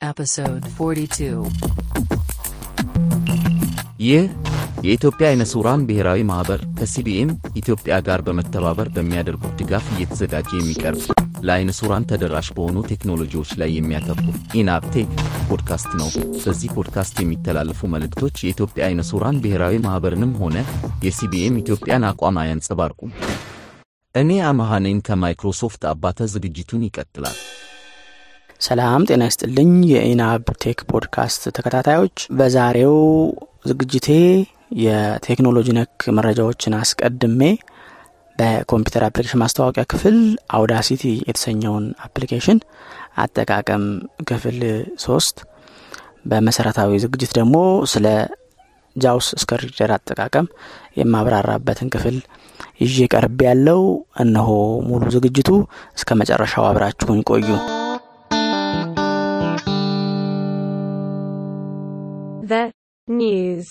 Episode 42. ይህ የኢትዮጵያ አይነ ስውራን ብሔራዊ ማኅበር ከሲቢኤም ኢትዮጵያ ጋር በመተባበር በሚያደርጉት ድጋፍ እየተዘጋጀ የሚቀርብ ለአይነ ስውራን ተደራሽ በሆኑ ቴክኖሎጂዎች ላይ የሚያተኩር ኢናብ ቴክ ፖድካስት ነው። በዚህ ፖድካስት የሚተላለፉ መልእክቶች የኢትዮጵያ አይነ ስውራን ብሔራዊ ማኅበርንም ሆነ የሲቢኤም ኢትዮጵያን አቋም አያንጸባርቁም። እኔ አመሃኔን ከማይክሮሶፍት አባተ ዝግጅቱን ይቀጥላል። ሰላም ጤና ይስጥልኝ የኢናብ ቴክ ፖድካስት ተከታታዮች። በዛሬው ዝግጅቴ የቴክኖሎጂ ነክ መረጃዎችን አስቀድሜ በኮምፒውተር application ማስተዋወቂያ ክፍል አውዳሲቲ የተሰኘውን application አጠቃቀም ክፍል ሶስት በመሰረታዊ ዝግጅት ደግሞ ስለ ጃውስ screen reader አጠቃቀም የማብራራበትን ክፍል ይዤ ቀርቤያለሁ እነሆ ሙሉ ዝግጅቱ እስከ መጨረሻው አብራችሁን ቆዩ news.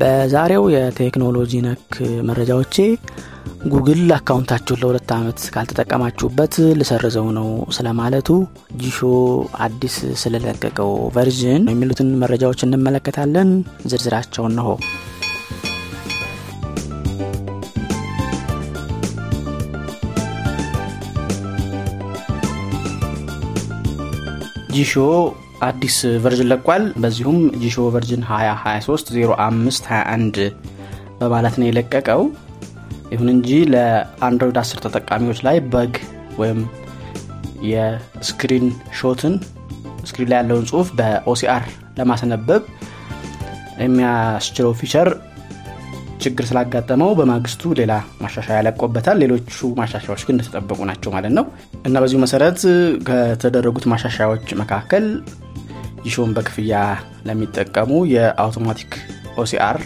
በዛሬው የቴክኖሎጂ ነክ መረጃዎቼ ጉግል አካውንታችሁን ለሁለት ዓመት ካልተጠቀማችሁበት ልሰርዘው ነው ስለማለቱ ጂሾ አዲስ ስለለቀቀው version የሚሉትን መረጃዎች እንመለከታለን ዝርዝራቸው እነሆ ጂሾ አዲስ version ለቋል። በዚሁም ጂሾ version 2023 05 21 በማለት ነው የለቀቀው። ይሁን እንጂ ለአንድሮይድ 10 ተጠቃሚዎች ላይ bug ወይም የ screen shot ን screen ላይ ያለውን ጽሁፍ በ OCR ለማስነበብ የሚያስችለው feature ችግር ስላጋጠመው በማግስቱ ሌላ ማሻሻያ ያለቆበታል ሌሎቹ ማሻሻያዎች ግን እንደተጠበቁ ናቸው ማለት ነው። እና በዚሁ መሰረት ከተደረጉት ማሻሻያዎች መካከል ጂሾን በክፍያ ለሚጠቀሙ የአውቶማቲክ OCR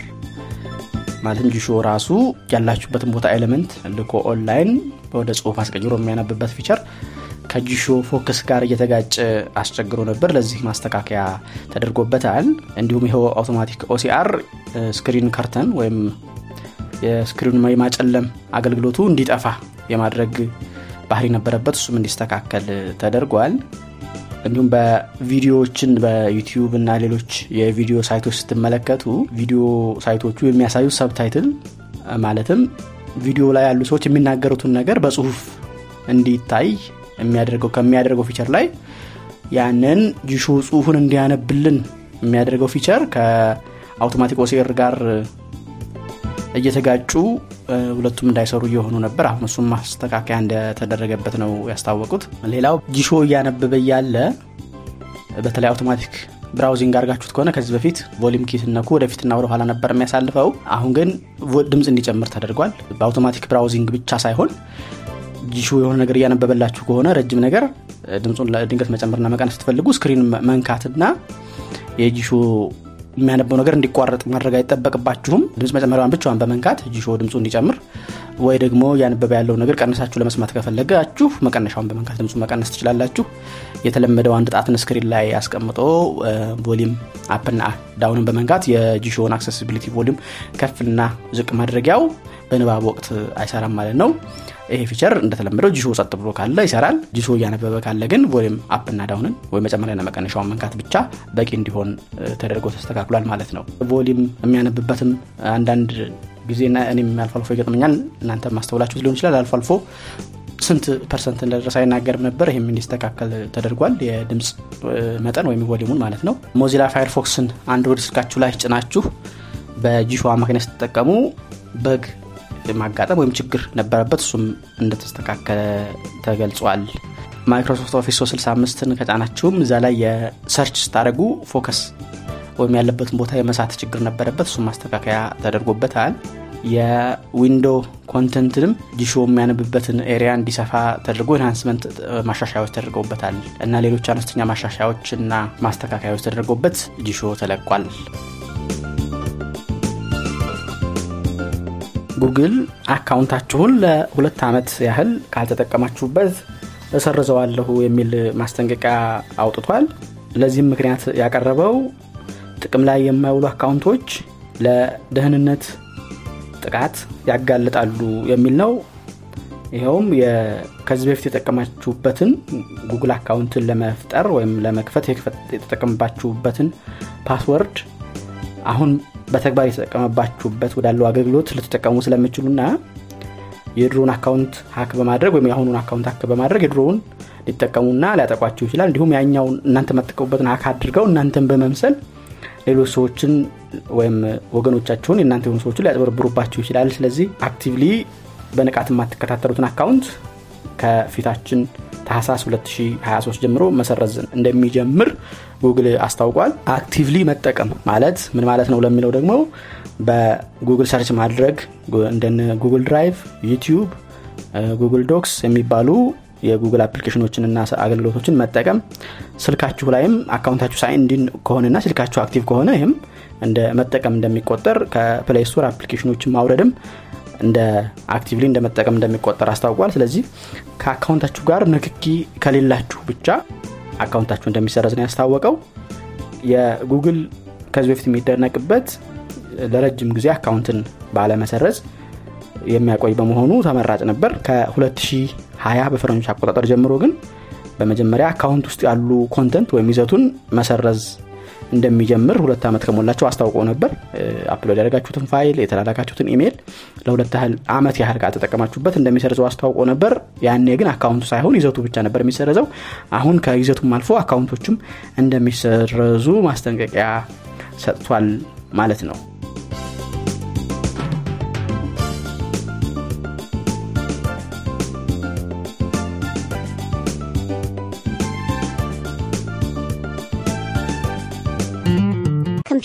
ማለትም ጂሾ ራሱ ያላችሁበትን ቦታ element ልኮ ኦንላይን ወደ ጽሁፍ አስቀይሮ የሚያነብበት feature ከጂሾ focus ጋር እየተጋጨ አስቸግሮ ነበር። ለዚህ ማስተካከያ ተደርጎበታል። እንዲሁም ይኸው automatic OCR screen curtain ወይም የ screen የማጨለም አገልግሎቱ እንዲጠፋ የማድረግ ባህሪ ነበረበት። እሱም እንዲስተካከል ተደርጓል። እንዲሁም በቪዲዮዎችን በዩቲዩብ እና ሌሎች የቪዲዮ site ኦች ስትመለከቱ ቪዲዮ site ኦቹ የሚያሳዩ subtitle ማለትም ቪዲዮ ላይ ያሉ ሰዎች የሚናገሩትን ነገር በጽሁፍ እንዲታይ የሚያደርገው ከሚያደርገው feature ላይ ያንን ጂሾ ጽሁፉን እንዲያነብልን የሚያደርገው feature ከ automatic OCR ጋር እየተጋጩ ሁለቱም እንዳይሰሩ እየሆኑ ነበር። አሁን እሱም ማስተካከያ እንደተደረገበት ነው ያስታወቁት። ሌላው ጂሾ እያነበበ እያለ በተለይ automatic browsing አድርጋችሁት ከሆነ ከዚህ በፊት volume key ስትነኩ ወደፊትና ወደ ኋላ ነበር የሚያሳልፈው። አሁን ግን ድምፅ እንዲጨምር ተደርጓል። በ automatic browsing ብቻ ሳይሆን ጂሾ የሆነ ነገር እያነበበላችሁ ከሆነ ረጅም ነገር ድምፁን ድንገት መጨመርና መቀነስ ስትፈልጉ screen መንካትና የጂሾ የሚያነበው ነገር እንዲቋረጥ ማድረግ አይጠበቅባችሁም። ድምፅ መጨመሪያዋን ብቻዋን በመንካት ጂሾ ድምፁ እንዲጨምር ወይ ደግሞ እያነበበ ያለው ነገር ቀነሳችሁ ለመስማት ከፈለጋችሁ መቀነሻውን በመንካት ድምፁ መቀነስ ትችላላችሁ። የተለመደው አንድ ጣትን screen ላይ አስቀምጦ volume up ና down ን በመንካት የጂሾን accessibility volume ከፍና ዝቅ ማድረጊያው በንባብ ወቅት አይሰራም ማለት ነው ይሄ feature እንደተለመደው ጂሾ ጸጥ ብሎ ካለ ይሰራል። ጂሾ እያነበበ ካለ ግን volume up ና down ን ወይ መጨመሪያና መቀነሻውን መንካት ብቻ በቂ እንዲሆን ተደርጎ ተስተካክሏል ማለት ነው። volume የሚያነብበትም አንዳንድ ጊዜና እኔም አልፎ አልፎ ይገጥመኛል። እናንተ ማስተውላችሁት ሊሆን ይችላል። አልፎ አልፎ ስንት percent እንደደረሰ አይናገርም ነበር። ይህም እንዲስተካከል ተደርጓል። የድምፅ መጠን ወይም volume ኡን ማለት ነው። ሞዚላ ፋይርፎክስን አንድሮይድ ስልካችሁ ላይ ጭናችሁ በጂሾ አማካኝነት ስትጠቀሙ bug ማጋጠም ወይም ችግር ነበረበት እሱም እንደተስተካከለ ተገልጿል። ማይክሮሶፍት ኦፊስ 365ን ከጫናችሁም እዛ ላይ የ search ስታደረጉ focus ወይም ያለበትን ቦታ የመሳት ችግር ነበረበት እሱም ማስተካከያ ተደርጎበታል። የ window content ንም ጂሾ የሚያነብበትን area እንዲሰፋ ተደርጎ enhancement ማሻሻያዎች ተደርገውበታል እና ሌሎች አነስተኛ ማሻሻያዎች እና ማስተካከያዎች ተደርጎበት ጂሾ ተለቋል ጉግል account ኣችሁን ለሁለት ዓመት ያህል ካልተጠቀማችሁበት እሰርዘዋለሁ የሚል ማስጠንቀቂያ አውጥቷል። ለዚህም ምክንያት ያቀረበው ጥቅም ላይ የማይውሉ account ኦች ለደህንነት ጥቃት ያጋልጣሉ የሚል ነው። ይኸውም ከዚህ በፊት የተጠቀማችሁበትን ጉግል አካውንትን ለመፍጠር ወይም ለመክፈት የተጠቀማችሁበትን password አሁን በተግባር የተጠቀማችሁበት ወዳለው አገልግሎት ልትጠቀሙ ስለምትችሉና የድሮውን account hack በማድረግ ወይም የአሁኑን account hack በማድረግ የድሮውን ሊጠቀሙና ሊያጠቋችሁ ይችላል። እንዲሁም ያኛውን እናንተ የምትጠቀሙበትን hack አድርገው እናንተን በመምሰል ሌሎች ሰዎችን ወይም ወገኖቻቸውን የእናንተ የሆኑ ሰዎችን ሊያጭበረብሩባችሁ ይችላል። ስለዚህ actively በንቃት የማትከታተሉትን account ከፊታችን ታህሳስ 2023 ጀምሮ መሰረዝ እንደሚጀምር ጉግል አስታውቋል። actively መጠቀም ማለት ምን ማለት ነው ለሚለው ደግሞ በጉግል search ማድረግ እንደነ ጉግል ድራይቭ ዩቲዩብ ጉግል ዶክስ የሚባሉ የጉግል application ኦችንና አገልግሎቶችን መጠቀም። ስልካችሁ ላይም አካውንታችሁ signed in ከሆነና ስልካችሁ active ከሆነ ይህም እንደ መጠቀም እንደሚቆጠር ከ Play Store አፕሊኬሽኖችን ማውረድም እንደ actively እንደ መጠቀም እንደሚቆጠር አስታውቋል። ስለዚህ ከአካውንታችሁ ጋር ንክኪ ከሌላችሁ ብቻ አካውንታችሁ እንደሚሰረዝ ነው ያስታወቀው። የጉግል ከዚህ በፊት የሚደነቅበት ለረጅም ጊዜ አካውንትን ባለመሰረዝ የሚያቆይ በመሆኑ ተመራጭ ነበር። ከ2020 በፈረንጆች አቆጣጠር ጀምሮ ግን በመጀመሪያ አካውንት ውስጥ ያሉ content ወይም ይዘቱን መሰረዝ እንደሚጀምር ሁለት ዓመት ከሞላቸው አስታውቀው ነበር። upload ያደረጋችሁትን ፋይል የተላላካችሁትን ኢሜይል ለሁለት ያህል አመት ያህል ከተጠቀማችሁበት እንደሚሰርዘው አስታውቀው ነበር። ያኔ ግን አካውንቱ ሳይሆን ይዘቱ ብቻ ነበር የሚሰረዘው። አሁን ከይዘቱም አልፎ አካውንቶችም እንደሚሰረዙ ማስጠንቀቂያ ሰጥቷል ማለት ነው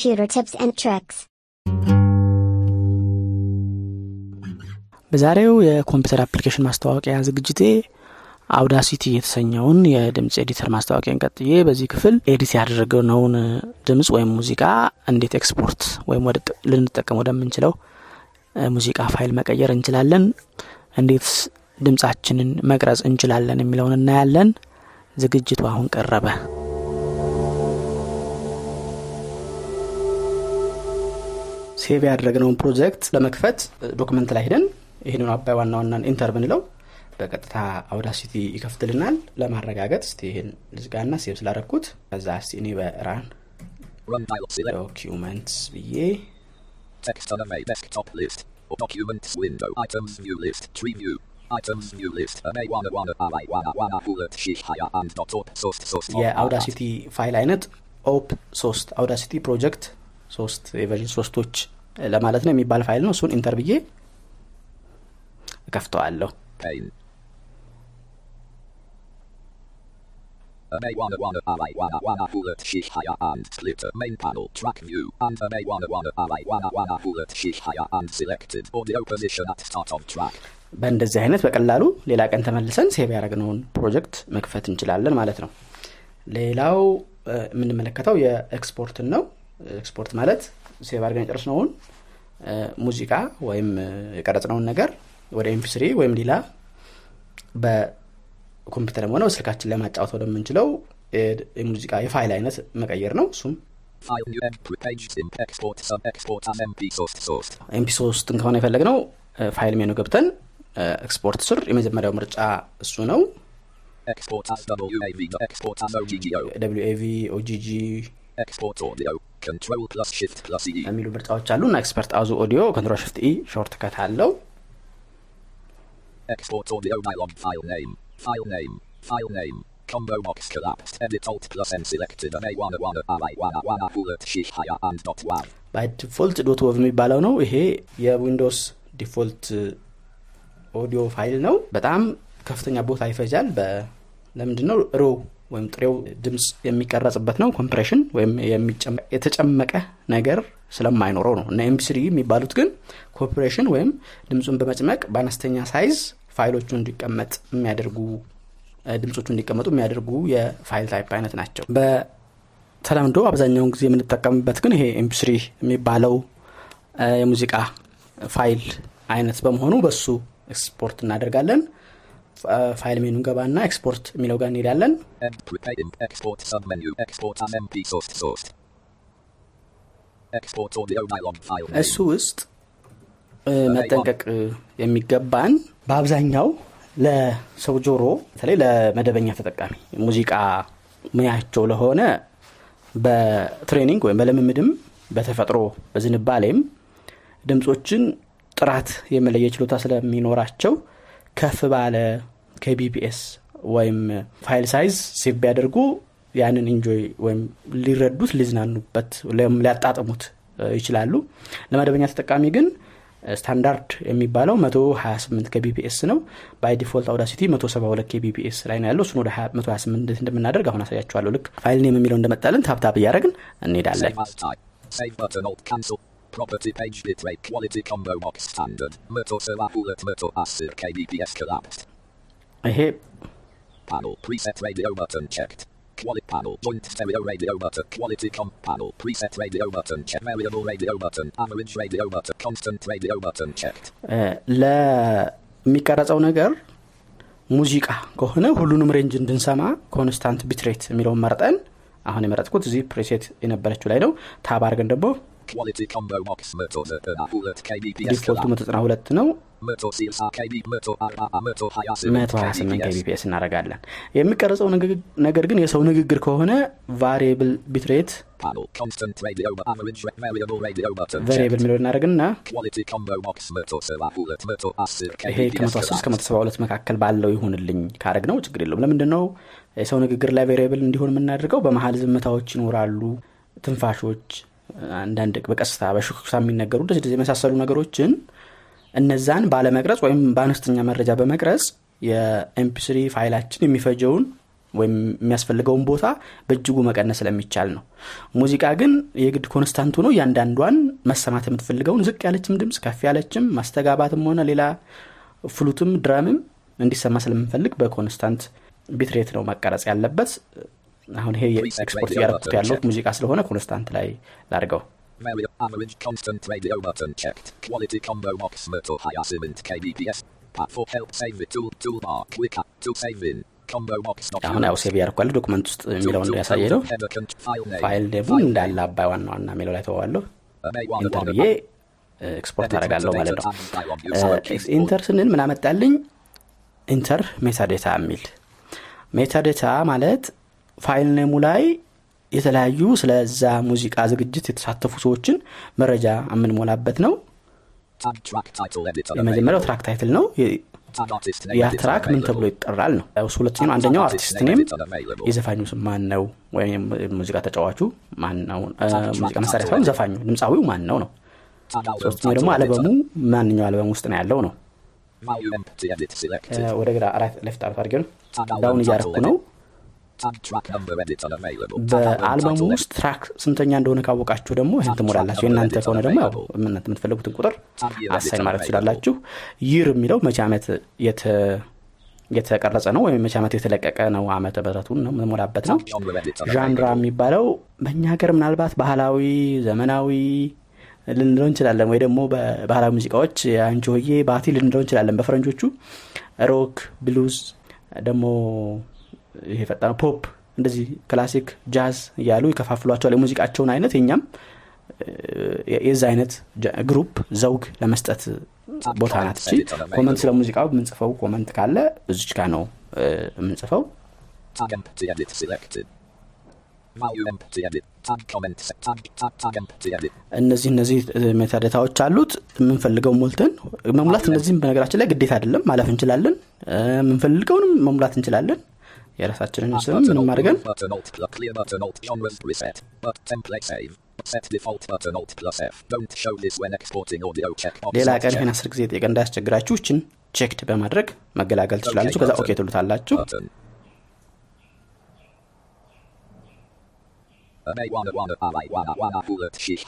Computer tips and tricks. በዛሬው የኮምፒውተር አፕሊኬሽን ማስታወቂያ ዝግጅቴ አውዳሲቲ የተሰኘውን የድምፅ editor ማስታወቂያን ቀጥዬ በዚህ ክፍል edit ያደረገነውን ድምፅ ወይም ሙዚቃ እንዴት ኤክስፖርት ወይም ልንጠቀም ወደምንችለው ሙዚቃ ፋይል መቀየር እንችላለን። እንዴት ድምፃችንን መቅረጽ እንችላለን የሚለውን እናያለን። ዝግጅቱ አሁን ቀረበ save ያደረግነውን ፕሮጀክት ለመክፈት document ላይ ሄደን ይህንን አባይ ዋና ዋናን enter ብንለው በቀጥታ አውዳሲቲ ይከፍትልናል ለማረጋገጥ እስቲ ይህን ልዝጋና save ስላረግኩት ከዛ እስቲ እኔ በ run. documents ብዬ. የአውዳሲቲ ፋይል አይነት AUP ሶስት አውዳሲቲ ፕሮጀክት ሶስት የ version ሶስቶች ለማለት ነው የሚባል ፋይል ነው እሱን enter ብዬ እከፍተዋለሁ. በእንደዚህ አይነት በቀላሉ ሌላ ቀን ተመልሰን save ያደረግነውን ፕሮጀክት መክፈት እንችላለን ማለት ነው ሌላው የምንመለከተው የኤክስፖርትን ነው ኤክስፖርት ማለት save አድርገን የጨረስነውን ሙዚቃ ወይም የቀረጽነውን ነገር ወደ MP3 ወይም ሌላ በኮምፒውተርም ሆነ በስልካችን ላይ ማጫወት ወደምንችለው የሙዚቃ የፋይል አይነት መቀየር ነው እሱም. MP ሶስትን ከሆነ የፈለግነው ፋይል ሜኑ ገብተን ኤክስፖርት ስር የመጀመሪያው ምርጫ እሱ ነው. ደብሊው ኤቪ ኦጂጂ Export audio. Control plus shift plus E. የሚሉ ምርጫዎች አሉ እና ኤክስፐርት አዙ ኦዲዮ ኮንትሮል ሽፍት ኢ ሾርት ከት አለው Export audio dialog. File name. File name. File name. Combo box collapsed. Edit alt plus N selected. A wanna wanna alai wanna wanna bullet shish haya and dot wav. ባይ ዲፎልት ዶት ወቭ የሚባለው ነው ይሄ የዊንዶውስ default audio ፋይል ነው በጣም ከፍተኛ ቦታ ይፈጃል ለምንድን ነው raw ወይም ጥሬው ድምፅ የሚቀረጽበት ነው። compression ወይም የተጨመቀ ነገር ስለማይኖረው ነው። እና MP3 የሚባሉት ግን compression ወይም ድምፁን በመጭመቅ በአነስተኛ size ፋይሎቹ እንዲቀመጥ የሚያደርጉ ድምፆቹ እንዲቀመጡ የሚያደርጉ የፋይል type አይነት ናቸው። በተለምዶ አብዛኛውን ጊዜ የምንጠቀምበት ግን ይሄ MP3 የሚባለው የሙዚቃ ፋይል አይነት በመሆኑ በሱ ኤክስፖርት እናደርጋለን ፋይል ሜኑ ገባና ኤክስፖርት የሚለው ጋር እንሄዳለን. እሱ ውስጥ መጠንቀቅ የሚገባን በአብዛኛው ለሰው ጆሮ በተለይ ለመደበኛ ተጠቃሚ ሙዚቃ ሙያቸው ለሆነ በ training ወይም በልምምድም በተፈጥሮ በዝንባሌም ድምፆችን ጥራት የመለየ ችሎታ ስለሚኖራቸው ከፍ ባለ KBPS ወይም ፋይል size save ቢያደርጉ ያንን enjoy ወይም ሊረዱት ሊዝናኑበት ሊያጣጥሙት ይችላሉ። ለመደበኛ ተጠቃሚ ግን ስታንዳርድ የሚባለው 128 KBPS ነው። ባይ ዲፎልት አውዳሲቲ 172 ከቢፒኤስ ላይ ነው ያለው። እሱን ወደ 128 እንዴት እንደምናደርግ አሁን አሳያችኋለሁ። ልክ ፋይል ኔም የሚለው እንደመጣልን ታብታብ እያደረግን እንሄዳለን Property page bitrate quality combo box standard. Myrtle Sela Fulet Myrtle Asir KBPS collapsed. ይሄ Panel preset radio button checked. Quality panel joint stereo radio button quality com panel preset radio button check variable radio button average radio button constant radio button checked. ለሚቀረጸው ነገር ሙዚቃ ከሆነ ሁሉንም ሬንጅ እንድንሰማ ኮንስታንት ቢትሬት የሚለውን መርጠን አሁን የመረጥኩት እዚህ ፕሬሴት የነበረችው ላይ ነው ታብ አድርገን ደግሞ KBPS ዲፎልቱ collapsed. 192 ነው Myrtle Seals KB Myrtle RR Myrtle Hayasir 128 ከቢፒኤስ እናደርጋለን የሚቀረጸው ነገር ግን የሰው ንግግር ከሆነ ቫሪየብል ቢትሬት checked. የሚለው እናደርግና ይሄ KBPS ከ110 እስከ collapsed. 172 መካከል ባለው ይሁንልኝ ካረግ ነው ችግር የለውም ለምንድን ነው የሰው ንግግር ላይ variable እንዲሆን የምናደርገው በመሀል ዝምታዎች ይኖራሉ ትንፋሾች አንዳንድ በቀስታ በሹክሹክታ የሚነገሩ እንደዚህ የመሳሰሉ ነገሮችን እነዛን ባለመቅረጽ ወይም በአነስተኛ መረጃ በመቅረጽ የ MP3 ፋይላችን የሚፈጀውን ወይም የሚያስፈልገውን ቦታ በእጅጉ መቀነስ ስለሚቻል ነው። ሙዚቃ ግን የግድ constant ሆኖ እያንዳንዷን መሰማት የምትፈልገውን ዝቅ ያለችም ድምፅ ከፍ ያለችም ማስተጋባትም ሆነ ሌላ flute ም drum ም እንዲሰማ ስለምንፈልግ በ constant bitrate ነው መቀረጽ ያለበት አሁን ይሄ ኤክስፖርት እያደረኩት ያለው ሙዚቃ ስለሆነ constant ላይ ላድርገው አሁን ያው ሴቭ ያደርኳለ ዶክመንት ውስጥ የሚለው እንዲያሳየ ነው። ፋይል ዴቡን እንዳለ አባይ ዋና ዋና የሚለው ላይ ተዋለሁ ኢንተር ብዬ ኤክስፖርት አደርጋለሁ ማለት ነው. ኢንተር ስንል ምን አመጣልኝ? ኢንተር ሜታዴታ የሚል። ሜታዴታ ማለት ፋይል ኔሙ ላይ የተለያዩ ስለዛ ሙዚቃ ዝግጅት የተሳተፉ ሰዎችን መረጃ የምንሞላበት ነው. የመጀመሪያው ትራክ ታይትል ነው ያ track ምን ተብሎ. ይጠራል ነው እሱ ሁለተኛው አንደኛው artist name የዘፋኙ ማን ነው ወይም ሙዚቃ ተጫዋቹ ማን መሳሪያ ሳይሆን ዘፋኙ ድምፃዊው ማን ነው ነው ሶስተኛው ደግሞ አልበሙ. ማንኛው አልበም ውስጥ ነው ያለው ነው. ወደ ግራ አርት አድርጌ ነው Tag down እያረኩ ነው በአልበሙ ውስጥ track ስንተኛ እንደሆነ ካወቃችሁ ደግሞ ይህን ትሞላላችሁ። የእናንተ ከሆነ ደግሞ ያው እናንተ የምትፈልጉትን ቁጥር አሳይን ማለት ትችላላችሁ። Year የሚለው መቼ ዓመት የተ- የተቀረጸ ነው ወይም መቼ ዓመት የተለቀቀ ነው? ዓመተ ምሕረቱን የምንሞላበት ነው። available. የሚባለው በእኛ ሀገር ምናልባት ባህላዊ ዘመናዊ ልንለው እንችላለን። ወይ ደግሞ በባህላዊ ሙዚቃዎች አንቺሆዬ ባቲ ልንለው እንችላለን። በፈረንጆቹ rock blues ደግሞ ይሄ ፈጣነው pop እንደዚህ classic jazz እያሉ ይከፋፍሏቸዋል። የሙዚቃቸውን አይነት የኛም የዛ አይነት group ዘውግ ለመስጠት ቦታ ናት። እቺ comment ስለ ሙዚቃው የምንጽፈው comment ካለ እዚች ጋ ነው እ፣ የምንጽፈው. እነዚህ እነዚህ metadata ዎች አሉት። የምንፈልገው ሞልተን መሙላት እነዚህም በነገራችን ላይ ግዴታ አይደለም ማለፍ እንችላለን። እ፣ የምንፈልገውንም መሙላት እንችላለን የራሳችንን ስም ምንም አድርገን. ሌላ ቀን. ይህን አስር ጊዜ ጠየቀ እንዳያስቸግራችሁ እችን checked በማድረግ መገላገል ትችላላችሁ ከዛ OK ትሉታላችሁ alai wana wana bullet shish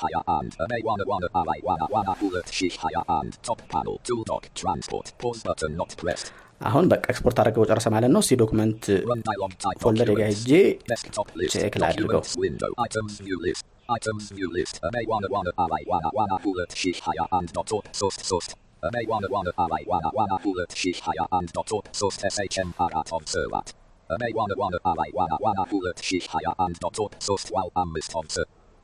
haya and Ame wana wana alai wana wana bullet shish haya and top panel tool dock transport pause button not pressed አሁን በቃ ኤክስፖርት አድርገው ጨረሰ ማለት ነው እስቲ ዶክመንት run dialog type ፎልደር ጋ documents ሄጄ desktop list check ላድርገው documents window items view list items view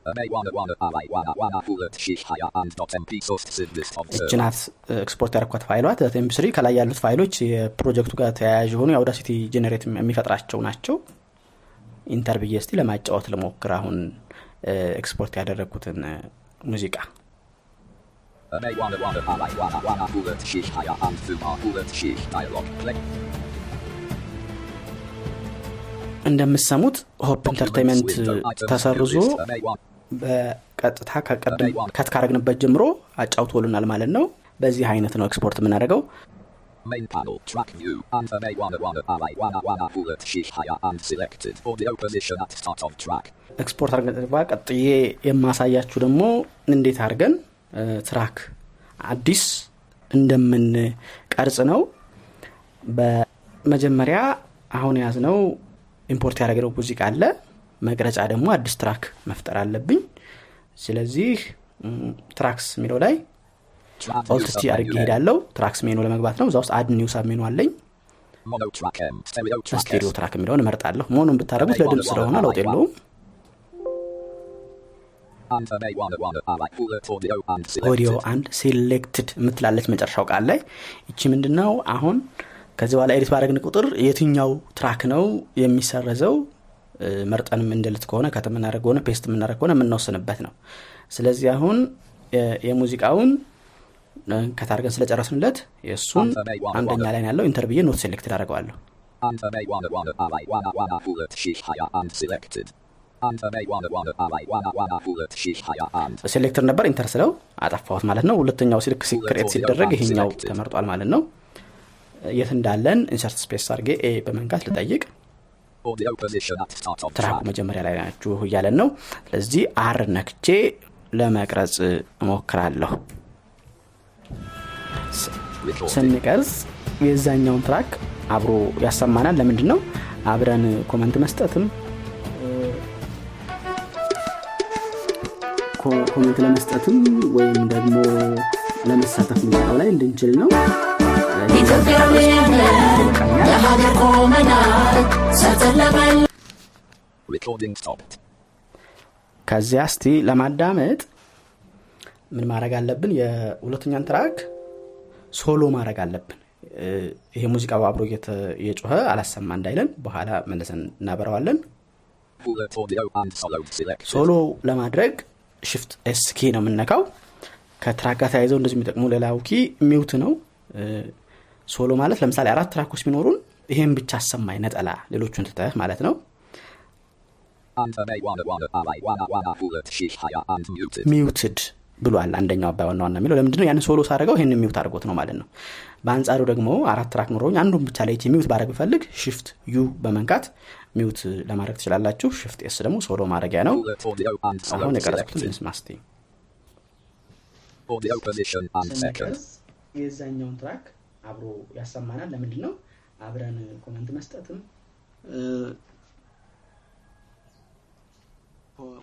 list Ame wana wana alai wana wana bullet shish haya and dot org sourced sourced Ame wana wana alai wana wana bullet shish haya and dot org sourced shm parat of servat Ame wana wana alai wana wana bullet shish haya and dot org sourced while am mist of ser Amewana wana alai wana wana fulet shish haya and dot mp source sid list of እች ናት ኤክስፖርት ያደረኳት ፋይሏ ኤምፒስሪ ከላይ ያሉት ፋይሎች የፕሮጀክቱ ጋር ተያያዥ የሆኑ የአውዳሲቲ ጄኔሬት የሚፈጥራቸው ናቸው ኢንተር እስቲ ለማጫወት ልሞክር አሁን ኤክስፖርት ያደረግኩትን ሙዚቃ. እንደምሰሙት Hope Entertainment ተሰርዞ በቀጥታ ከቀደም cut ካረግንበት ጀምሮ አጫውቶልናል ማለት ነው። በዚህ አይነት ነው ኤክስፖርት የምናደርገው። Main panel track view haya and selected audio position at start of track. export አድርገን ቀጥዬ የማሳያችሁ ደግሞ እንዴት አድርገን track አዲስ እንደምንቀርጽ ነው። በመጀመሪያ አሁን የያዝነው import ያደረግነው ሙዚቃ አለ መቅረጫ ደግሞ አዲስ track መፍጠር አለብኝ። ስለዚህ Tracks የሚለው ላይ Alt T አድርጌ. ሄዳለው Tracks menu ለመግባት ነው። እዛ ውስጥ Add New sub menu አለኝ። Stereo. track የሚለውን እመርጣለሁ። mono ን ብታደረጉት ለድምፅ ስለሆነ ለውጥ የለውም። ኦዲዮ. አንድ selected የምትላለች መጨረሻው ቃል ላይ። ይቺ ምንድን ነው አሁን ከዚህ በኋላ edit ባደረግን ቁጥር የትኛው track ነው የሚሰረዘው እ፣ መርጠንም delete ከሆነ cut የምናደርግ ከሆነ paste የምናደርግ ከሆነ የምንወስንበት ነው። ስለዚህ አሁን የሙዚቃውን cut አርገን ስለጨረስንለት የእሱን አንደኛ ላይ ያለው Enter ብዬ not selected። አደርገዋለሁ. selected ነበር Enter ስለው አጠፋሁት ማለት ነው። ሁለተኛው select selected ሲደረግ ይሄኛው ተመርጧል ማለት ነው። የት እንዳለን Insert Space አድርጌ A በመንካት ልጠይቅ track ኩ. መጀመሪያ ላይ ናችሁ እያለን ነው ስለዚህ R ነክቼ ለመቅረጽ እሞክራለሁ. ስንቀርጽ የዛኛውን track አብሮ ያሰማናል ለምንድን ነው አብረን comment መስጠትም እ፣ co- comment ለመስጠትም ወይም ደግሞ ለመሳተፍ ሙዚቃው ላይ እንድንችል ነው. ከዚያ እስቲ ለማዳመጥ ምን ማድረግ አለብን? የሁለተኛን track solo ማድረግ አለብን። ይሄ ሙዚቃው አብሮ እየጮኸ አላሰማ እንዳይለን በኋላ መልሰን እናበረዋለን. solo ለማድረግ Shift S key ነው የምነካው ከ track ጋር ተያይዘው እንደዚህ የሚጠቅሙ ሌላው key mute ነው solo ማለት ለምሳሌ አራት track ኦች ቢኖሩን ይሄን ብቻ አሰማኝ ነጠላ ሌሎቹን ትተህ ማለት ነው. Muted ብሏል አንደኛው አባይ ዋና ዋና የሚለው። ለምንድነው ያንን solo ሳደርገው ይህን mute አድርጎት ነው ማለት ነው። በአንጻሩ ደግሞ አራት track ኖረውኝ አንዱን ብቻ ላይ mute ባደረግ ብፈልግ Shift U በመንካት mute ለማድረግ ትችላላችሁ። Shift S ደግሞ solo ማድረጊያ ነው። አሁን የቀረጽኩትን and second. የዛኛውን track አብሮ ያሰማናል። ለምንድን ነው አብረን comment መስጠትም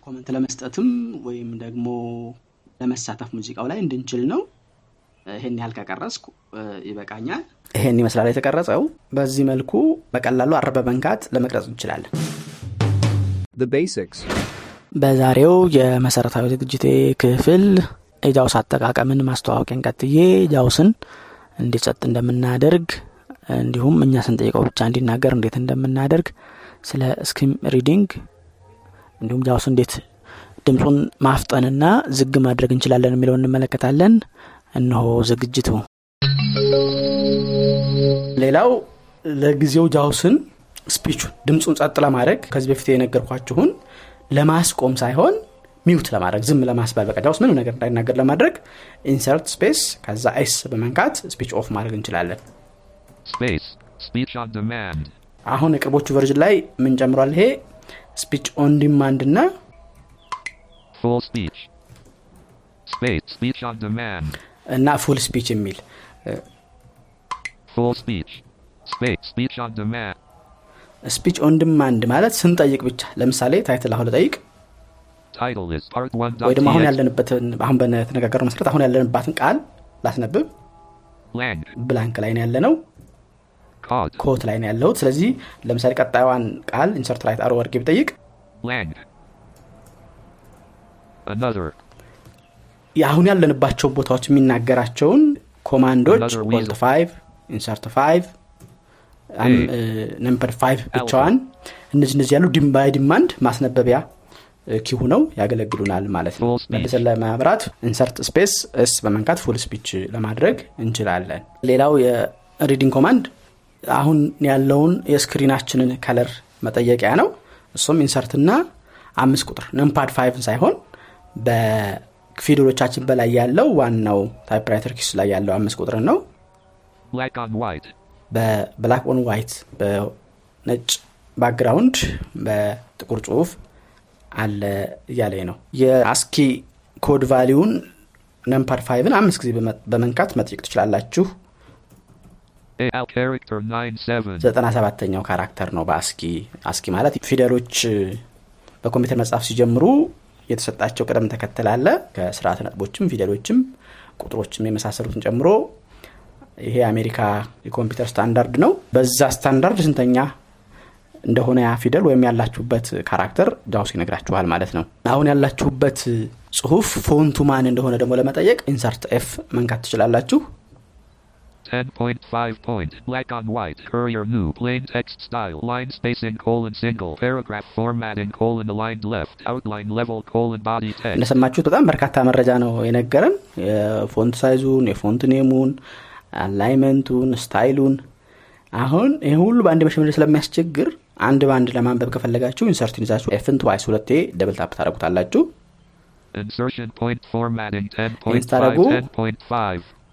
comment ለመስጠትም ወይም ደግሞ ለመሳተፍ ሙዚቃው ላይ እንድንችል ነው። ይሄን ያህል ከቀረጽኩ ይበቃኛል። ይሄን ይመስላል የተቀረጸው። በዚህ መልኩ በቀላሉ R በመንካት ለመቅረጽ እንችላለን። The basics. በዛሬው የመሰረታዊ ዝግጅቴ ክፍል የ JAWS አጠቃቀምን ማስተዋወቂያን ቀጥዬ JAWS ን እንዴት ጸጥ እንደምናደርግ እንዲሁም እኛ ስንጠይቀው ብቻ እንዲናገር እንዴት እንደምናደርግ ስለ screen reading እንዲሁም JAWS እንዴት ድምፁን ማፍጠንና ዝግ ማድረግ እንችላለን የሚለው እንመለከታለን። እነሆ ዝግጅቱ። ሌላው ለጊዜው JAWS ን speech ኡን ድምፁን ጸጥ ለማድረግ ከዚህ በፊት የነገርኳችሁን ለማስቆም ሳይሆን mute ለማድረግ ዝም ለማስባል በቃ JAWS ምንም ነገር እንዳይናገር ለማድረግ Insert Space ከዛ S በመንካት speech off ማድረግ እንችላለን. አሁን የቅርቦቹ version ላይ ምን ጨምሯል ይሄ speech on demand እና. እና full speech የሚል. speech on demand ማለት ስንጠይቅ ብቻ ለምሳሌ title አሁን ልጠይቅ ወይ ደግሞ አሁን ያለንበትን አሁን በተነጋገረው መሰረት አሁን ያለንበትን ቃል ላስነብብ. ብላንክ ላይ ነው ያለ ነው Cod. ኮት ላይ ነው ያለሁት ስለዚህ ለምሳሌ ቀጣዩዋን ቃል ኢንሰርት ራይት አሮ ወርጌ ብጠይቅ. አሁን ያለንባቸው ቦታዎች የሚናገራቸውን ኮማንዶች. ኦልት ፋይቭ ኢንሰርት ፋይቭ ነምበር ፋይቭ ብቻዋን እነዚህ እነዚህ ያሉ ባይ ዲማንድ ማስነበቢያ ኪ ሁነው ያገለግሉናል ማለት ነው. መልሰን ለማብራት insert space S በመንካት full speech ለማድረግ እንችላለን ሌላው የ reading command አሁን ያለውን የ screen ኣችንን color መጠየቂያ ነው እሱም insert ና አምስት ቁጥር numpad five ን ሳይሆን በፊደሎቻችን በላይ ያለው ዋናው typewriter keys ላይ ያለው አምስት ቁጥር ነው Black on white. በ black on white በነጭ background በጥቁር ጽሁፍ አለ እያለኝ ነው። የ ASCII code value ውን numpad five ን አምስት ጊዜ በመ- በመንካት መጠየቅ ትችላላችሁ። AL character 97. ዘጠና ሰባተኛው character ነው በ ASCII። ASCII ማለት ፊደሎች በኮምፒውተር መጽሐፍ ሲጀምሩ የተሰጣቸው ቅደም ተከተል አለ። ከስርዓተ ነጥቦችም ፊደሎችም ቁጥሮችም የመሳሰሉትን ጨምሮ ይሄ የአሜሪካ የኮምፒውተር ስታንዳርድ ነው። በዛ ስታንዳርድ ስንተኛ እንደሆነ ያ ፊደል ወይም ያላችሁበት character JAWS ይነግራችኋል ማለት ነው አሁን ያላችሁበት ጽሁፍ font ኡ ማን እንደሆነ ደግሞ ለመጠየቅ insert F መንካት ትችላላችሁ 10.5 point. Black on white. Courier new. Plain text style. Line spacing colon single. Paragraph formatting colon aligned left. Outline level colon body text. እንደሰማችሁት በጣም በርካታ መረጃ ነው የነገረን የፎንት ሳይዙን የፎንት ኔሙን አላይመንቱን ስታይሉን አሁን ይህ ሁሉ በአንድ መሸመድ ስለሚያስቸግር አንድ በአንድ ለማንበብ ከፈለጋችሁ ኢንሰርትን ይዛችሁ ኤፍን ትዋይስ ሁለቴ ደብል ታፕ ታደረጉታላችሁ። ኢንስታረጉ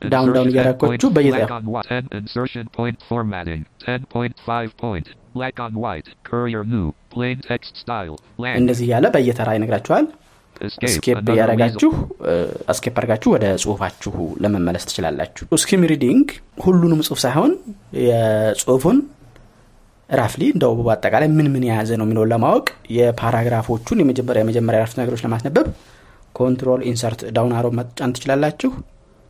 ዳውን ዳውን እያደረጋችሁ በየጠ እንደዚህ እያለ በየተራ ይነግራችኋል። እስኬፕ እያደረጋችሁ escape uh, አድርጋችሁ ወደ ጽሁፋችሁ ለመመለስ ትችላላችሁ። skim reading ሁሉንም ጽሁፍ ሳይሆን የጽሁፉን roughly እንደው በአጠቃላይ ምን ምን የያዘ ነው የሚለውን ለማወቅ የፓራግራፎቹን የመጀመሪያ የመጀመሪያ አረፍተ ነገሮች ለማስነበብ control insert down arrow መጫን ትችላላችሁ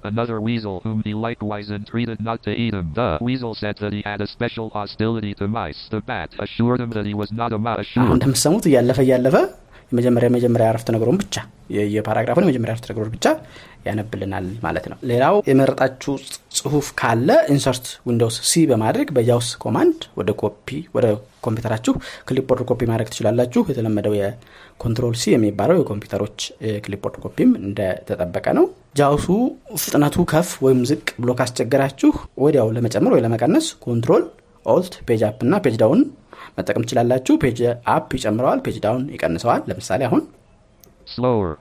Another weasel whom he likewise entreated not to eat him. The weasel said that he had a special hostility to mice. The bat assured him that he was not a mouse. እንደምትሰሙት እያለፈ እያለፈ የመጀመሪያ የመጀመሪያ አረፍተ ነገሩን ብቻ የፓራግራፉን የመጀመሪያ አረፍተ ነገሮች ብቻ ያነብልናል ማለት ነው። ሌላው የመረጣችሁ ጽሁፍ ካለ insert Windows C በማድረግ በ JAWS command ወደ ኮፒ ወደ ኮምፒውተራችሁ clipboard copy ማድረግ ትችላላችሁ። የተለመደው የ control C የሚባለው የኮምፒውተሮች clipboard copy ም እንደተጠበቀ ነው። JAWS ኡ ፍጥነቱ ከፍ ወይም ዝቅ ብሎ ካስቸገራችሁ ወዲያው ለመጨመር ወይ ለመቀነስ control alt page up እና page down መጠቀም ትችላላችሁ። page up ይጨምረዋል፣ page down ይቀንሰዋል። ለምሳሌ አሁን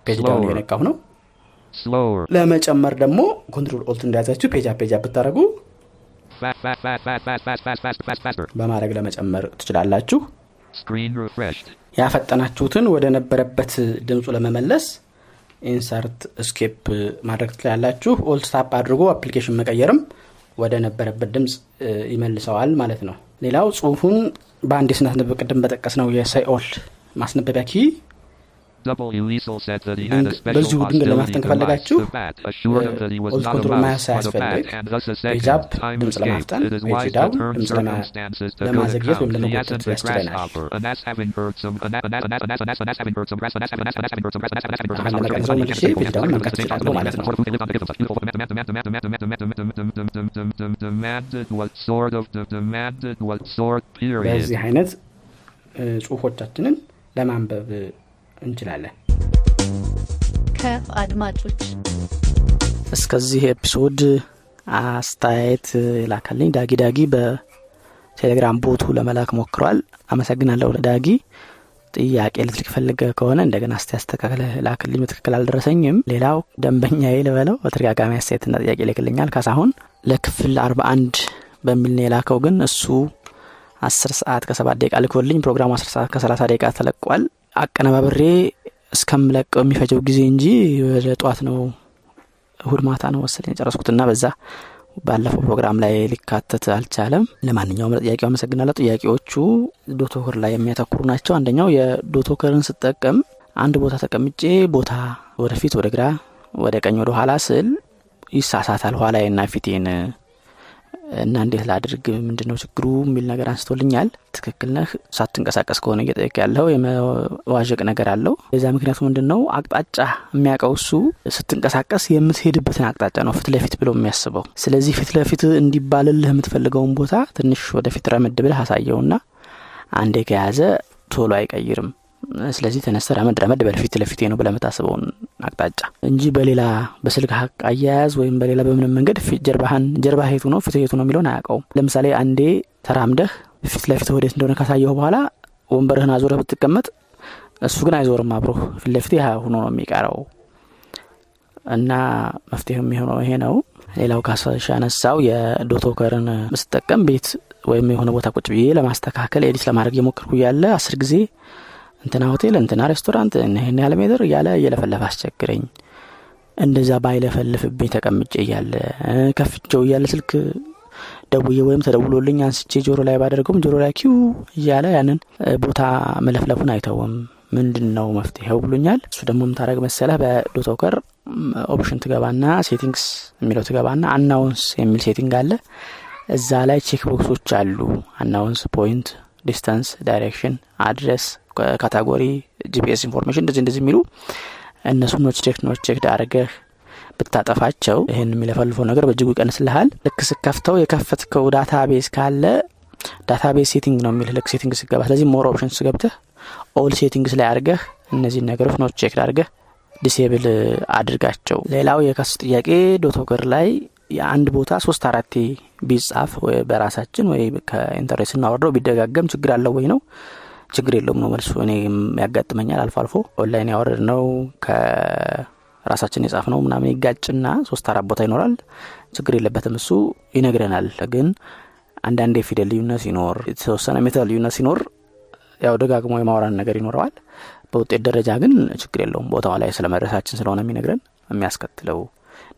page down እየነካሁ ነው። ለመጨመር ደግሞ control alt እንደያዛችሁ page up page up ብታደርጉ በማድረግ ለመጨመር ትችላላችሁ። ያፈጠናችሁትን ወደ ነበረበት ድምፁ ለመመለስ insert escape ማድረግ ትችላላችሁ። alt tab አድርጎ application መቀየርም ወደ ነበረበት ድምፅ ይመልሰዋል ማለት ነው። ሌላው ጽሁፉን በአንድ የስናስነበብ ቅድም በጠቀስ ነው የሳይኦል ማስነበቢያ ኪ በዚሁ ድምፅ ለማፍተን ከፈለጋችሁ ኦልት ኮንትሮል ማያሳያስፈልግ ሪዛፕ ድምፅ ለማፍጠን ወይ ዳውን ድምፅ ለማዘግየት ወይም ለመጎተት ያስችለናል አንድ መቀንሰው መልሼ ቤት ዳውን መምቀት እችላለሁ ማለት ነው በዚህ አይነት ጽሁፎቻችንን ለማንበብ እንችላለን። ከአድማጮች እስከዚህ episode አስተያየት ላከልኝ ዳጊ ዳጊ በቴሌግራም bot ኡ ለመላክ ሞክሯል። አመሰግናለሁ ዳጊ ጥያቄ ልትልክ ፈልገ ከሆነ እንደገና እስቲ ያስተካክለ ላክልኝ። በትክክል አልደረሰኝም። ሌላው ደንበኛዬ ልበለው። በተደጋጋሚ አስተያየትና ጥያቄ ልኮልኛል ካሳሁን ለክፍል አርባ አንድ በሚል ነው የላከው። ግን እሱ አስር ሰዓት ከሰባት ደቂቃ ልኮልኝ ፕሮግራሙ አስር ሰዓት ከሰላሳ ደቂቃ ተለቋል አቀነባብሬ እስከምለቀው የሚፈጀው ጊዜ እንጂ ወደ ጠዋት ነው እሁድ ማታ ነው መሰለኝ የጨረስኩትና በዛ ባለፈው ፕሮግራም ላይ ሊካተት አልቻለም። ለማንኛውም ለጥያቄው አመሰግናለሁ። ጥያቄዎቹ ዶቶከር ላይ የሚያተኩሩ ናቸው። አንደኛው የዶቶከርን ስጠቀም አንድ ቦታ ተቀምጬ ቦታ ወደፊት ወደ ግራ ወደ ቀኝ ወደ ኋላ ስል ይሳሳታል። ኋላዬና ፊቴን እና እንዴት ላድርግ? ምንድነው ችግሩ? የሚል ነገር አንስቶልኛል። ትክክል ነህ። ሳትንቀሳቀስ ከሆነ እየጠየቅ ያለው የመዋዠቅ ነገር አለው። የዛ ምክንያቱ ምንድን ነው አቅጣጫ የሚያውቀው እሱ ስትንቀሳቀስ የምትሄድበትን አቅጣጫ ነው ፊት ለፊት ብሎ የሚያስበው። ስለዚህ ፊት ለፊት እንዲባልልህ የምትፈልገውን ቦታ ትንሽ ወደፊት ረመድ ብለህ አሳየውና አንዴ ከያዘ ቶሎ አይቀይርም ስለዚህ ተነስተ ረመድ ረመድ በፊት ለፊቴ ነው ብለህ የምታስበውን አቅጣጫ እንጂ በሌላ በስልክ አያያዝ ወይም በሌላ በምንም መንገድ ጀርባህን ጀርባ ሄቱ ነው ፊት ሄቱ ነው የሚለውን አያውቀውም። ለምሳሌ አንዴ ተራምደህ ፊት ለፊት ወዴት እንደሆነ ካሳየው በኋላ ወንበርህን አዞረህ ብትቀመጥ እሱ ግን አይዞርም አብሮ ፊት ለፊት ሆኖ ነው የሚቀረው። እና መፍትሄው የሚሆነው ይሄ ነው። ሌላው ካሳሽ ያነሳው የዶቶከርን ስጠቀም ቤት ወይም የሆነ ቦታ ቁጭ ብዬ ለማስተካከል edit ለማድረግ እየሞከርኩ እያለ አስር ጊዜ እንትና ሆቴል እንትና ሬስቶራንት ይህን ያለ ሜትር እያለ እየለፈለፈ አስቸግረኝ እንደዛ ባይለፈልፍብኝ ተቀምጬ እያለ ከፍቼው እያለ ስልክ ደውዬ ወይም ተደውሎልኝ አንስቼ ጆሮ ላይ ባደርገውም ጆሮ ላይ ኪው እያለ ያንን ቦታ መለፍለፉን አይተውም። ምንድን ነው መፍትሄው ብሎኛል። እሱ ደግሞ የምታደረግ መሰለህ በ DotWalker option ትገባና settings የሚለው ትገባና announce የሚል setting አለ። እዛ ላይ check box ኦች አሉ። announce point distance direction address category GPS information እንደዚህ እንደዚህ የሚሉ እነሱ not check not check አድርገህ ብታጠፋቸው ይህን የሚለፈልፈው ነገር በእጅጉ ይቀንስልሃል። ልክ ስከፍተው የከፈትከው database ካለ database setting ነው የሚል ልክ setting ስገባ ስለዚህ more option ስገብተህ all settings ላይ አድርገህ እነዚህን ነገሮች not check አድርገህ disable አድርጋቸው። ሌላው የከስ ጥያቄ DotWalker ላይ የአንድ ቦታ ሶስት አራቴ ቢጻፍ በራሳችን ወይ ከኢንተርኔት ስናወርደው ቢደጋገም ችግር አለው ወይ ነው? ችግር የለውም ነው መልሱ። እኔ ያጋጥመኛል አልፎ አልፎ ኦንላይን ያወረድ ነው ከራሳችን የጻፍ ነው ምናምን ይጋጭና ሶስት አራት ቦታ ይኖራል። ችግር የለበትም እሱ ይነግረናል። ግን አንዳንድ የፊደል ልዩነት ሲኖር የተወሰነ ሜትር ልዩነት ሲኖር ያው ደጋግሞ የማውራን ነገር ይኖረዋል። በውጤት ደረጃ ግን ችግር የለውም። ቦታው ላይ ስለ መድረሳችን ስለሆነ የሚነግረን የሚያስከትለው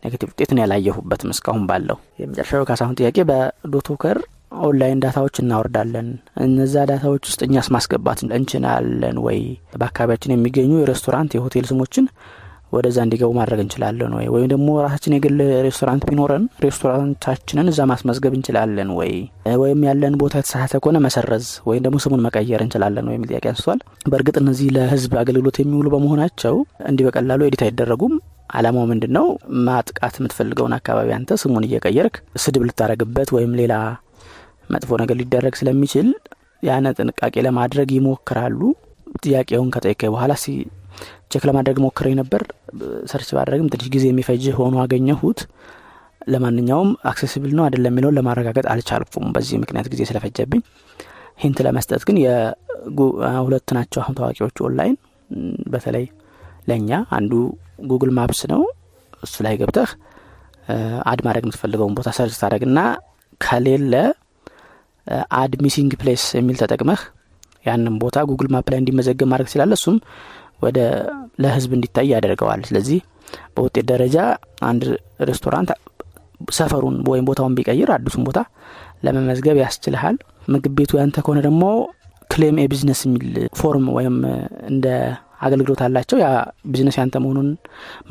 negative ውጤትን ያላየሁበትም እስካሁን ባለው። የመጨረሻው ካሳሁን ጥያቄ በ DotWalker online ዳታዎች እናወርዳለን። እነዛ ዳታዎች ውስጥ እኛስ ማስገባት እንችላለን ወይ? በአካባቢያችን የሚገኙ የሬስቶራንት የሆቴል ስሞችን ወደዛ እንዲገቡ ማድረግ እንችላለን ወይ? ወይም ደግሞ ራሳችን የግል ሬስቶራንት ቢኖረን ሬስቶራንታችንን እዛ ማስመዝገብ እንችላለን ወይ? ወይም ያለን ቦታ የተሳሳተ ከሆነ መሰረዝ ወይም ደግሞ ስሙን መቀየር እንችላለን ወይ ጥያቄ አንስቷል። በእርግጥ እነዚህ ለህዝብ አገልግሎት የሚውሉ በመሆናቸው እንዲህ በቀላሉ edit አይደረጉም። አላማው ምንድን ነው ማጥቃት የምትፈልገውን አካባቢ አንተ ስሙን እየቀየርክ ስድብ ልታረግበት ወይም ሌላ መጥፎ ነገር ሊደረግ ስለሚችል ያነ ጥንቃቄ ለማድረግ ይሞክራሉ። ጥያቄውን ከጠየቀ በኋላ check ለማድረግ ሞክሬ ነበር። search ባድረግም ትንሽ ጊዜ የሚፈጅ ሆኖ አገኘሁት። ለማንኛውም accessible ነው አይደለም የሚለውን ለማረጋገጥ አልቻልኩም። በዚህ ምክንያት ጊዜ ስለፈጀብኝ hint ለመስጠት ግን የሁለት ናቸው አሁን ታዋቂዎቹ ኦንላይን። በተለይ ለእኛ አንዱ Google Maps ነው። እሱ ላይ ገብተህ add ማድረግ የምትፈልገውን ቦታ search ታደረግ ና ከሌለ add missing place የሚል ተጠቅመህ ያንን ቦታ Google Map ላይ እንዲመዘገብ ማድረግ ስላለ እሱም ወደ ለህዝብ እንዲታይ ያደርገዋል። ስለዚህ በውጤት ደረጃ አንድ ሬስቶራንት ሰፈሩን ወይም ቦታውን ቢቀይር አዲሱን ቦታ ለመመዝገብ ያስችልሃል። ምግብ ቤቱ ያንተ ከሆነ ደግሞ claim your business የሚል form ወይም እንደ አገልግሎት አላቸው። ያ ቢዝነስ ያንተ መሆኑን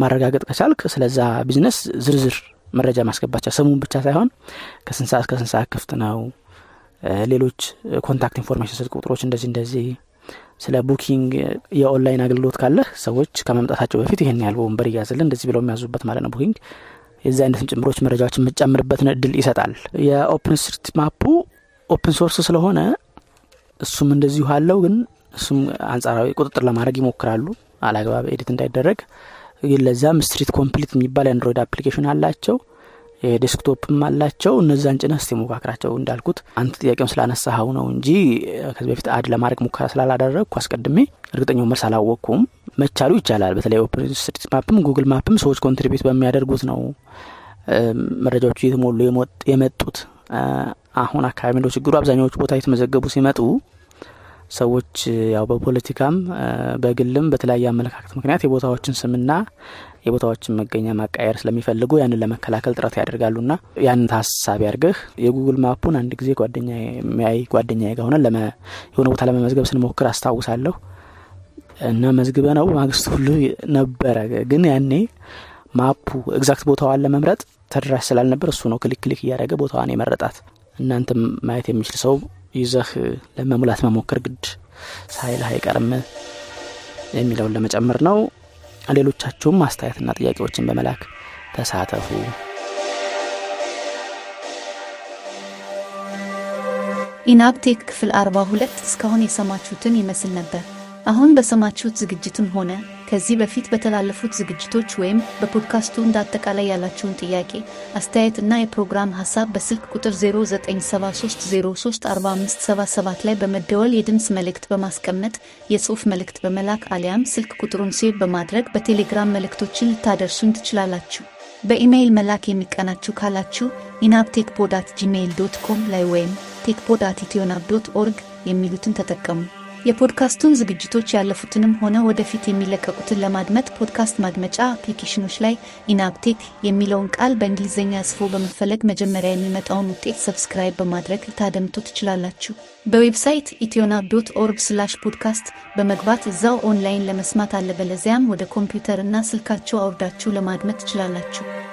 ማረጋገጥ ከቻልክ ስለዛ ቢዝነስ ዝርዝር መረጃ ማስገባቻ ስሙን ብቻ ሳይሆን ከስንት ሰዓት ከስንት ሰዓት ክፍት ነው? ሌሎች contact information ስልክ ቁጥሮች እንደዚህ እንደዚህ ስለ booking የ online አገልግሎት ካለህ ሰዎች ከመምጣታቸው በፊት ይህን ያህል ወንበር እያዝልን እንደዚህ ብለው የሚያዙበት ማለት ነው booking። የዚህ አይነትም ጭምሮች መረጃዎችን የምጨምርበትን እድል ይሰጣል። የ Open Street Map ኡ open source ስለሆነ እሱም እንደዚሁ አለው ግን እሱም አንጻራዊ ቁጥጥር ለማድረግ ይሞክራሉ። አላግባብ edit እንዳይደረግ። ግን ለዛም StreetComplete የሚባል የ Android application አላቸው የ desktop ም አላቸው። እነዛን ጭነህ እስቲ ሞካክራቸው። እንዳልኩት አንተ ጥያቄውን ስላነሳኸው ነው እንጂ ከዚህ በፊት add ለማድረግ ሙከራ ስላላደረግኩ አስቀድሜ እርግጠኛው መልስ አላወቅኩም። መቻሉ ይቻላል። በተለይ Open Map ም Google Map ም ሰዎች contribute በሚያደርጉት ነው መረጃዎቹ እየተሞሉ የመጡት። አሁን አካባቢ እንደው ችግሩ አብዛኛዎቹ ቦታ የተመዘገቡ ሲመጡ ሰዎች ያው በፖለቲካም በግልም በተለያየ አመለካከት ምክንያት የቦታዎችን ስምና የቦታዎችን መገኛ ማቃየር ስለሚፈልጉ ያንን ለመከላከል ጥረት ያደርጋሉና ያንን ታሳቢ አድርገህ የ Google Map ኡን አንድ ጊዜ ጓደኛ የሚያይ ጓደኛ ጋር ሆነን የሆነ ቦታ ለመመዝገብ ስንሞክር አስታውሳለሁ እና መዝግበ ነው ማግስት ሁሉ ነበረ ግን ያኔ map ኡ exact ቦታዋን ለመምረጥ ተደራሽ ስላልነበር እሱ ነው click click እያደረገ ቦታዋን የመረጣት። እናንተም ማየት የሚችል ሰው ይዘህ ለመሙላት መሞከር ግድ ሳይልህ አይቀርም የሚለውን ለመጨመር ነው። ሌሎቻችሁም አስተያየትና ጥያቄዎችን በመላክ ተሳተፉ። ኢናፕቴክ ክፍል 42 እስካሁን የሰማችሁትን ይመስል ነበር። አሁን በሰማችሁት ዝግጅትም ሆነ ከዚህ በፊት በተላለፉት ዝግጅቶች ወይም በፖድካስቱ እንደ አጠቃላይ ያላችሁን ጥያቄ፣ አስተያየትና የፕሮግራም ሀሳብ በስልክ ቁጥር 0973034577 ላይ በመደወል የድምፅ መልእክት በማስቀመጥ የጽሑፍ መልእክት በመላክ አሊያም ስልክ ቁጥሩን save በማድረግ በቴሌግራም መልእክቶችን ልታደርሱን ትችላላችሁ። በኢሜይል መላክ የሚቀናችሁ ካላችሁ enabtechpod at gmail dot com ላይ ወይም techpod at ethionab dot org የሚሉትን ተጠቀሙ። የፖድካስቱን ዝግጅቶች ያለፉትንም ሆነ ወደፊት የሚለቀቁትን ለማድመጥ ፖድካስት ማድመጫ application ኦች ላይ enabtech የሚለውን ቃል በእንግሊዝኛ ጽፎ በመፈለግ መጀመሪያ የሚመጣውን ውጤት subscribe በማድረግ ልታደምጡ ትችላላችሁ። በ website ethionab dot org slash podcast በመግባት እዛው ኦንላይን ለመስማት አለበለዚያም ወደ ኮምፒውተር እና ስልካችሁ አውርዳችሁ ለማድመጥ ትችላላችሁ።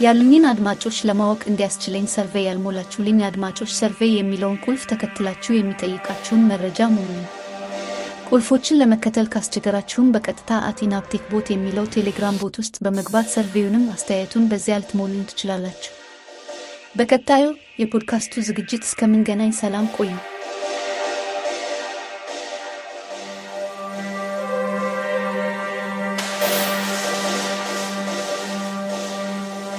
ያሉኝን አድማጮች ለማወቅ እንዲያስችለኝ survey ያልሞላችሁልኝ አድማጮች survey የሚለውን ቁልፍ ተከትላችሁ የሚጠይቃችሁን መረጃ ሙሉኝ። ቁልፎችን ለመከተል ካስቸገራችሁም በቀጥታ at enabtech bot የሚለው ቴሌግራም bot ውስጥ በመግባት survey ኡንም አስተያየቱን በዚያ ልትሞሉን ትችላላችሁ። በቀጣዩ የፖድካስቱ ዝግጅት እስከምንገናኝ ሰላም ቆዩ።